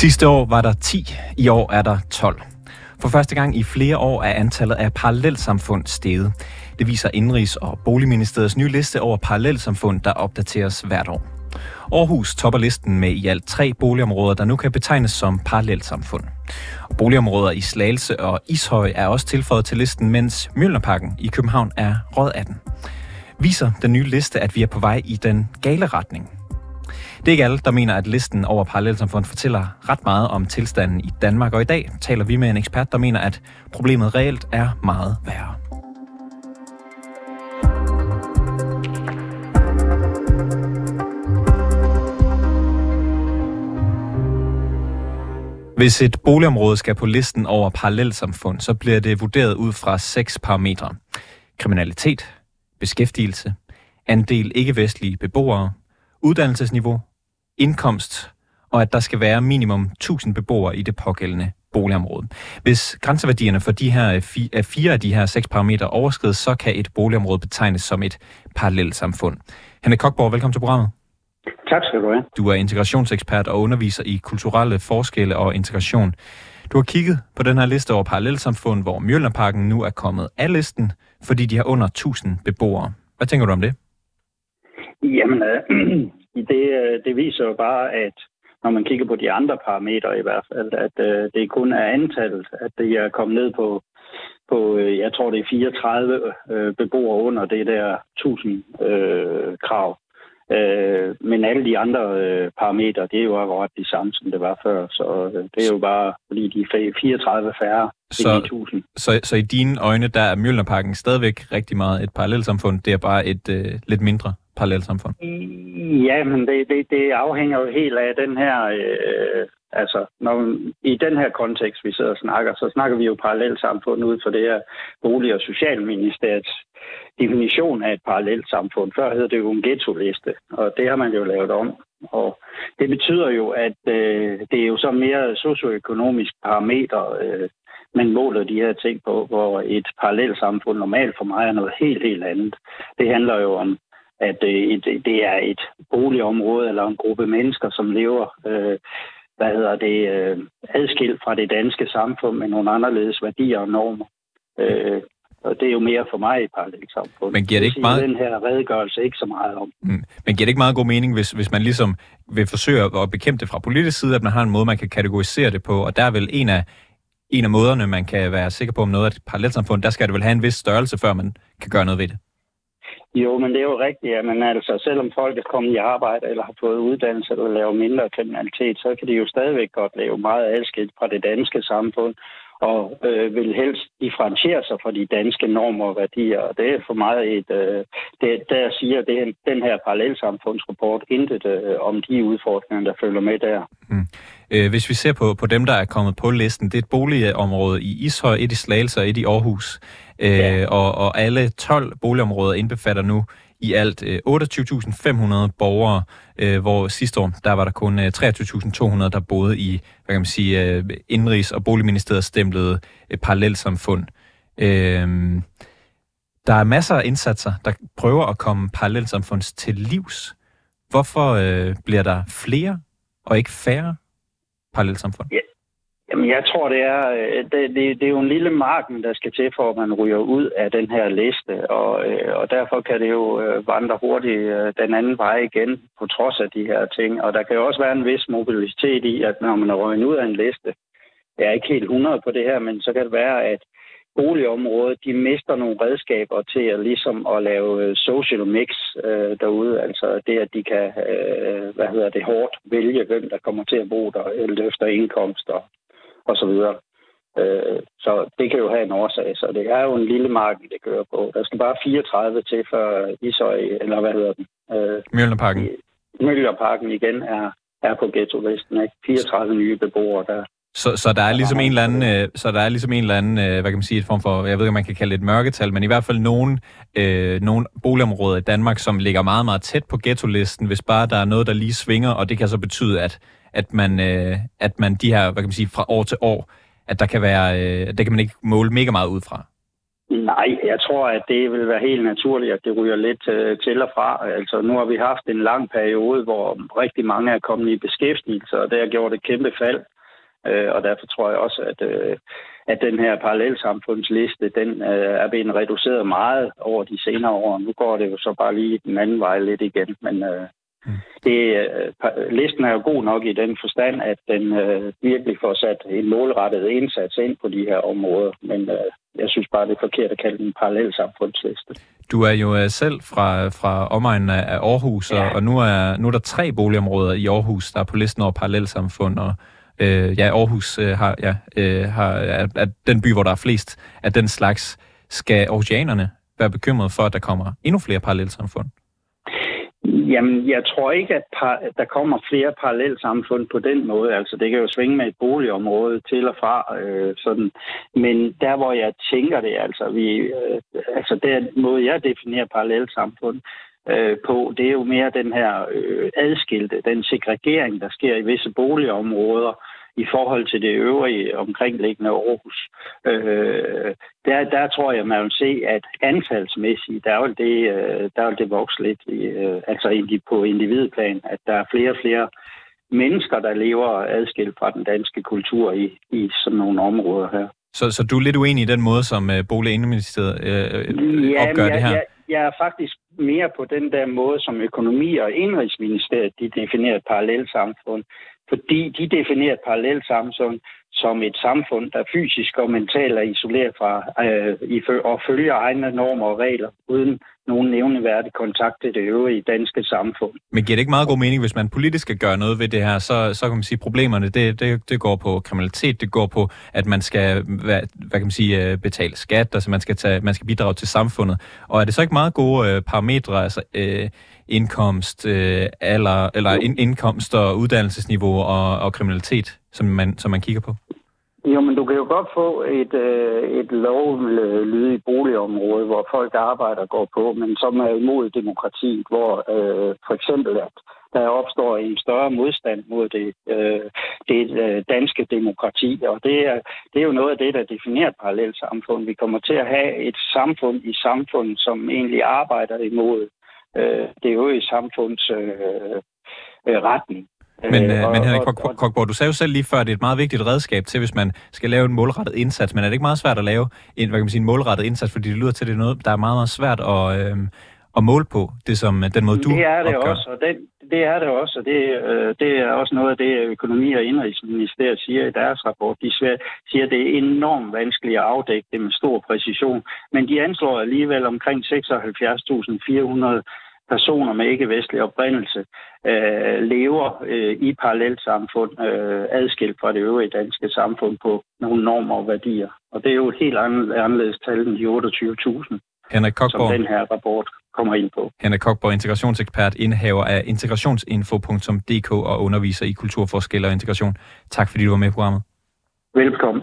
Sidste år var der 10, i år er der 12. For første gang i flere år er antallet af parallelsamfund steget. Det viser Indrigs- og Boligministeriets nye liste over parallelsamfund, der opdateres hvert år. Aarhus topper listen med i alt tre boligområder, der nu kan betegnes som parallelsamfund. Og boligområder i Slagelse og Ishøj er også tilføjet til listen, mens Mjølnerparken i København er råd 18. Viser den nye liste, at vi er på vej i den gale retning. Det er ikke alle, der mener, at listen over parallelsamfund fortæller ret meget om tilstanden i Danmark, og i dag taler vi med en ekspert, der mener, at problemet reelt er meget værre. Hvis et boligområde skal på listen over parallelsamfund, så bliver det vurderet ud fra seks parametre. Kriminalitet, beskæftigelse, andel ikke-vestlige beboere, uddannelsesniveau, indkomst, og at der skal være minimum 1000 beboere i det pågældende boligområde. Hvis grænseværdierne for de her fire af de her seks parametre overskrides, så kan et boligområde betegnes som et parallelt samfund. Henrik Kokborg, velkommen til programmet. Tak skal du have. Du er integrationsekspert og underviser i kulturelle forskelle og integration. Du har kigget på den her liste over parallelsamfund, hvor Mjølnerparken nu er kommet af listen, fordi de har under 1000 beboere. Hvad tænker du om det? Jamen, øh, det, øh, det viser jo bare, at når man kigger på de andre parametre i hvert fald, at øh, det kun er antallet, at det er kommet ned på, på øh, jeg tror det er 34 øh, beboere under det der 1000 øh, krav. Øh, men alle de andre øh, parametre, det er jo akkurat de samme, som det var før. Så øh, det er jo bare, fordi de er 34 færre så, 1000. Så, så i dine øjne, der er Mjølnerparken stadigvæk rigtig meget et parallelsamfund. Det er bare et øh, lidt mindre parallelsamfund? Ja, men det, det, det afhænger jo helt af den her... Øh, altså, når, i den her kontekst, vi sidder og snakker, så snakker vi jo parallelsamfund ud for det her bolig- og socialministeriets definition af et parallelsamfund. Før hed det jo en ghetto-liste, og det har man jo lavet om. Og det betyder jo, at øh, det er jo så mere socioøkonomisk parameter, øh, man måler de her ting på, hvor et parallelsamfund normalt for mig er noget helt, helt andet. Det handler jo om at øh, et, det er et boligområde eller en gruppe mennesker, som lever øh, hvad hedder det, øh, adskilt fra det danske samfund med nogle anderledes værdier og normer. Øh, og det er jo mere for mig et parallelt samfund. Men giver det ikke meget... Den her redegørelse ikke så meget om. Mm. Men giver det ikke meget god mening, hvis, hvis man ligesom vil forsøge at bekæmpe det fra politisk side, at man har en måde, man kan kategorisere det på, og der er vel en af, en af måderne, man kan være sikker på, om noget er et parallelt samfund, der skal det vel have en vis størrelse, før man kan gøre noget ved det. Jo, men det er jo rigtigt, at man altså, selvom folk er kommet i arbejde eller har fået uddannelse eller laver mindre kriminalitet, så kan de jo stadigvæk godt lave meget adskilt fra det danske samfund og øh, vil helst differentiere sig fra de danske normer og værdier. Og det er for mig et... Øh, det, der siger det, den her parallelsamfundsrapport intet øh, om de udfordringer, der følger med der. Mm. Øh, hvis vi ser på, på dem, der er kommet på listen, det er et boligområde i Ishøj, et i Slagelse og et i Aarhus. Øh, ja. og, og alle 12 boligområder indbefatter nu i alt 28.500 borgere, øh, hvor sidste år, der var der kun 23.200, der boede i, hvad kan man sige, øh, Indrigs- og Boligministeriet stemplede øh, parallelsamfund. Øh, der er masser af indsatser, der prøver at komme parallelsamfunds til livs. Hvorfor øh, bliver der flere og ikke færre parallelsamfund? Ja, Jamen, jeg tror, det er, øh, det, det, det er jo en lille marken, der skal til, for at man ryger ud af den her liste, og, øh, og derfor kan det jo øh, vandre hurtigt den anden vej igen, på trods af de her ting. Og der kan jo også være en vis mobilitet i, at når man er røget ud af en liste, jeg er ikke helt 100 på det her, men så kan det være, at boligområdet, de mister nogle redskaber til at, ligesom at lave social mix øh, derude. Altså det, at de kan, øh, hvad hedder det, hårdt vælge, hvem der kommer til at bo der, efter indkomst og og så videre. Øh, så det kan jo have en årsag, så det er jo en lille marken, det kører på. Der skal bare 34 til, før Ishøj, eller hvad hedder den? Øh, Mjølnerparken. Mjølnerparken igen er, er på ghetto-listen, ikke? 34 nye beboere der. Så, så der er ligesom en eller anden, øh, så der er ligesom en eller anden, øh, hvad kan man sige, et form for, jeg ved ikke, om man kan kalde det et mørketal, men i hvert fald nogle, øh, nogle boligområder i Danmark, som ligger meget, meget tæt på ghetto-listen, hvis bare der er noget, der lige svinger, og det kan så betyde, at at man, øh, at man de her, hvad kan man sige, fra år til år, at der kan være, øh, det kan man ikke måle mega meget ud fra. Nej, jeg tror, at det vil være helt naturligt, at det ryger lidt øh, til og fra. Altså, nu har vi haft en lang periode, hvor rigtig mange er kommet i beskæftigelse, og det har gjort et kæmpe fald. Øh, og derfor tror jeg også, at, øh, at den her parallelsamfundsliste, den øh, er blevet reduceret meget over de senere år. Nu går det jo så bare lige den anden vej lidt igen, men øh, mm. det, øh, listen er jo god nok i den forstand, at den øh, virkelig får sat en målrettet indsats ind på de her områder. Men øh, jeg synes bare, det er forkert at kalde den en parallelsamfundsliste. Du er jo øh, selv fra, fra omegnen af Aarhus, ja. og, og nu, er, nu er der tre boligområder i Aarhus, der er på listen over parallelsamfund, og øh, ja, Aarhus øh, har, ja, øh, har, er, er den by, hvor der er flest af den slags. Skal aarhusianerne være bekymret for, at der kommer endnu flere parallelsamfund? Jamen, jeg tror ikke, at par, der kommer flere parallelsamfund på den måde. Altså, det kan jo svinge med et boligområde til og fra. Øh, sådan. Men der, hvor jeg tænker det, altså, vi, øh, altså den måde, jeg definerer parallelsamfund, øh, på, det er jo mere den her øh, adskilte, den segregering, der sker i visse boligområder i forhold til det øvrige omkringliggende Aarhus. Øh, der, der tror jeg, man vil se, at antalsmæssigt, der vil det, øh, der vil det vokse lidt, i, øh, altså på individplan, at der er flere og flere mennesker, der lever adskilt fra den danske kultur i, i sådan nogle områder her. Så, så du er lidt uenig i den måde, som øh, Bolig- og øh, opgør ja, det her? Ja, jeg er faktisk mere på den der måde, som økonomi- og indrigsministeriet de definerer et parallelt samfund. Fordi de definerer et parallelt samfund som et samfund, der fysisk og mentalt er isoleret fra øh, og følger egne normer og regler, uden nogen nævneværdig kontakt til det øvrige danske samfund. Men giver det ikke meget god mening, hvis man politisk skal gøre noget ved det her, så, så kan man sige, at problemerne, det, det, det går på kriminalitet, det går på, at man skal hvad, hvad kan man sige, øh, betale skat, altså man skal, tage, man skal bidrage til samfundet. Og er det så ikke meget gode øh, parametre, altså øh, indkomst, øh, alder, eller in, indkomst og uddannelsesniveau og, og kriminalitet, som man, som man kigger på? Jo, men du kan jo godt få et, øh, et lovlydigt øh, boligområde, hvor folk arbejder går på, men som er imod demokratiet, hvor øh, for eksempel at der opstår en større modstand mod det, øh, det øh, danske demokrati. Og det er, det er jo noget af det, der definerer parallelt samfund. Vi kommer til at have et samfund i samfund, som egentlig arbejder imod øh, det øvrige samfunds øh, øh, retning. Men, øh, og, men Henrik Kokborg, du sagde jo selv lige før, at det er et meget vigtigt redskab til, hvis man skal lave en målrettet indsats. Men er det ikke meget svært at lave en, hvad kan man sige, en målrettet indsats, fordi det lyder til, at det er noget, der er meget, meget svært at, øh, at måle på, det som den måde, du Det er det opgør. også, og det, det er det også, og det, øh, det er også noget af det, økonomi- og indrigsministeriet siger i deres rapport. De siger, at det er enormt vanskeligt at afdække det med stor præcision, men de anslår alligevel omkring 76.400 personer med ikke-vestlig oprindelse øh, lever øh, i parallelt samfund, øh, adskilt fra det øvrige danske samfund på nogle normer og værdier. Og det er jo et helt anderledes tal end de 28.000, Henrik Kokborg. som den her rapport kommer ind på. Henrik Kokborg, integrationsekspert, indhaver af integrationsinfo.dk og underviser i kulturforskel og integration. Tak fordi du var med i programmet. Velkommen.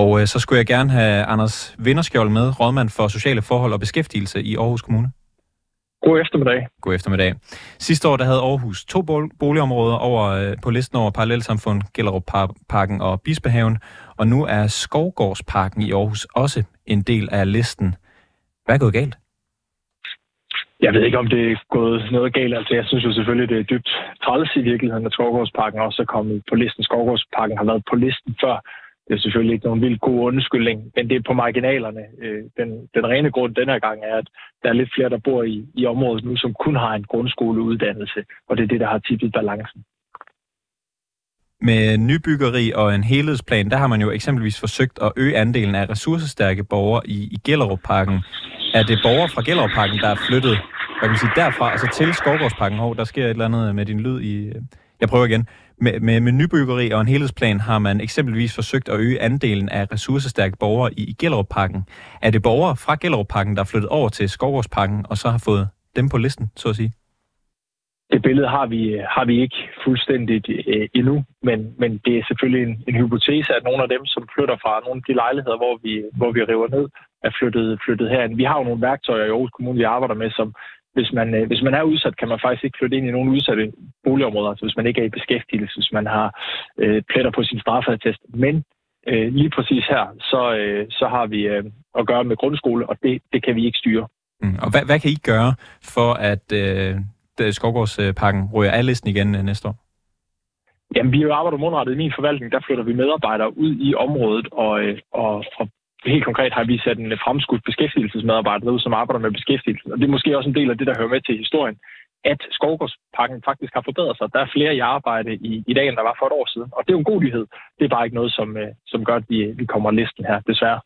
Og øh, så skulle jeg gerne have Anders Vinderskjold med, rådmand for sociale forhold og beskæftigelse i Aarhus Kommune. God eftermiddag. God eftermiddag. Sidste år der havde Aarhus to boligområder over, øh, på listen over parallelsamfund, Gellerup Parken og Bispehaven, og nu er Skovgårdsparken i Aarhus også en del af listen. Hvad er gået galt? Jeg ved ikke, om det er gået noget galt. Altså, jeg synes jo selvfølgelig, det er dybt træls i virkeligheden, at Skovgårdsparken også er kommet på listen. Skovgårdsparken har været på listen før det er selvfølgelig ikke nogen vildt god undskyldning, men det er på marginalerne. Øh, den, den rene grund denne gang er, at der er lidt flere, der bor i, i området nu, som kun har en grundskoleuddannelse, og det er det, der har tippet balancen. Med nybyggeri og en helhedsplan, der har man jo eksempelvis forsøgt at øge andelen af ressourcestærke borgere i, i Gellerup-parken. Er det borgere fra Gellerup-parken, der er flyttet hvad kan man sige, derfra, altså til Skovgårdsparken? Hov, der sker et eller andet med din lyd i... Øh, jeg prøver igen. Med, med, med nybyggeri og en helhedsplan har man eksempelvis forsøgt at øge andelen af ressourcestærke borgere i, i Gellerup-pakken. Er det borgere fra Gellerup-pakken, der er flyttet over til Skovgårdsparken, og så har fået dem på listen, så at sige? Det billede har vi, har vi ikke fuldstændigt øh, endnu, men, men det er selvfølgelig en, en hypotese, at nogle af dem, som flytter fra nogle af de lejligheder, hvor vi, hvor vi river ned, er flyttet, flyttet herind. Vi har jo nogle værktøjer i Aarhus Kommune, vi arbejder med, som hvis man, øh, hvis man er udsat, kan man faktisk ikke flytte ind i nogle udsatte boligområder, altså hvis man ikke er i beskæftigelse, hvis man har øh, pletter på sin straffeattest. Men øh, lige præcis her, så, øh, så har vi øh, at gøre med grundskole, og det, det kan vi ikke styre. Mm. Og hvad, hvad kan I gøre for, at øh, Skovgårdspakken ryger af listen igen øh, næste år? Jamen, vi arbejder målrettet i min forvaltning. Der flytter vi medarbejdere ud i området, og, øh, og, og helt konkret har vi sat en fremskudt beskæftigelsesmedarbejder ud, som arbejder med beskæftigelse. Og det er måske også en del af det, der hører med til historien, at Skovgårdspakken faktisk har forbedret sig. Der er flere i arbejde i, i dag, end der var for et år siden. Og det er jo en god nyhed. Det er bare ikke noget, som, øh, som gør, at vi, vi kommer listen her, desværre.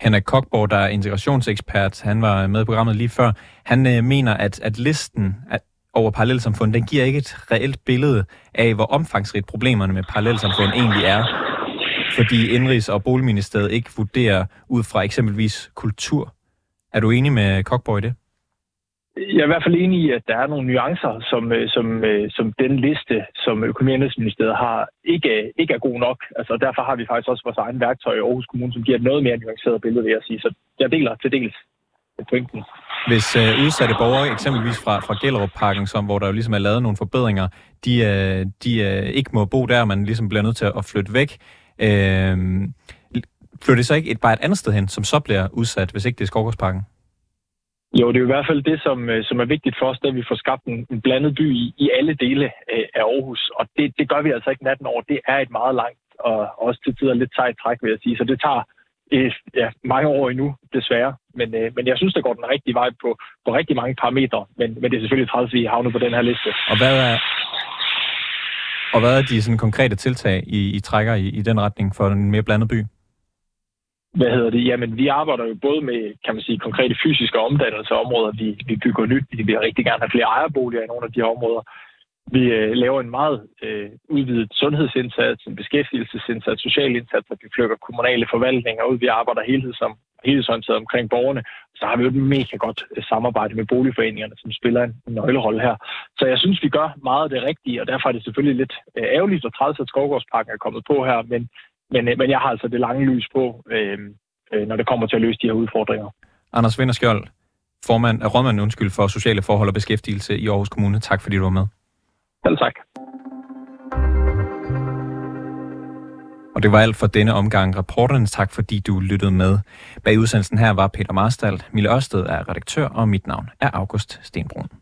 Henrik Kokborg, der er integrationsekspert, han var med i programmet lige før, han øh, mener, at, at listen at over parallelsamfund, den giver ikke et reelt billede af, hvor omfangsrigt problemerne med parallelsamfund egentlig er. Fordi Indrigs- og Boligministeriet ikke vurderer ud fra eksempelvis kultur. Er du enig med Kokborg i det? Jeg er i hvert fald enig i, at der er nogle nuancer, som, øh, som, øh, som den liste, som Økonomi- og Ministeriet har, ikke, ikke er god nok. Altså, derfor har vi faktisk også vores egen værktøj i Aarhus Kommune, som giver et noget mere nuanceret billede, vil jeg sige. Så jeg deler til dels pointen. Hvis øh, udsatte borgere, eksempelvis fra, fra Gellerup-parken, som, hvor der jo ligesom er lavet nogle forbedringer, de, øh, de øh, ikke må bo der, man ligesom bliver nødt til at flytte væk, øh, flytter det så ikke et, bare et andet sted hen, som så bliver udsat, hvis ikke det er Skovgårdsparken? Jo, det er i hvert fald det, som, øh, som er vigtigt for os, at vi får skabt en, en blandet by i, i alle dele øh, af Aarhus. Og det, det gør vi altså ikke natten over. Det er et meget langt og også til tider lidt sejt træk, vil jeg sige. Så det tager øh, ja, mange år endnu, desværre. Men, øh, men jeg synes, det går den rigtige vej på, på rigtig mange parametre. Men, men det er selvfølgelig træls, at vi havnet på den her liste. Og hvad er, og hvad er de sådan, konkrete tiltag, I, I trækker i, i den retning for en mere blandet by? hvad hedder det? Jamen, vi arbejder jo både med, kan man sige, konkrete fysiske omdannelser af områder. Vi, vi bygger nyt. Vi vil rigtig gerne have flere ejerboliger i nogle af de her områder. Vi øh, laver en meget øh, udvidet sundhedsindsats, en beskæftigelsesindsats, social indsats, og vi flykker kommunale forvaltninger ud. Vi arbejder helhedsom, helhedsorienteret omkring borgerne. Så har vi jo et mega godt øh, samarbejde med boligforeningerne, som spiller en nøglerolle her. Så jeg synes, vi gør meget af det rigtige, og derfor er det selvfølgelig lidt øh, ærgerligt og træls, at Skovgårdsparken er kommet på her, men men, øh, men jeg har altså det lange lys på, øh, øh, når det kommer til at løse de her udfordringer. Anders Vinderskjold, formand, af rådmanden undskyld for sociale forhold og beskæftigelse i Aarhus Kommune. Tak fordi du var med. Selv tak. Og det var alt for denne omgang. Rapporternes tak, fordi du lyttede med. Bag udsendelsen her var Peter Marstal. Mille Ørsted er redaktør, og mit navn er August Stenbrun.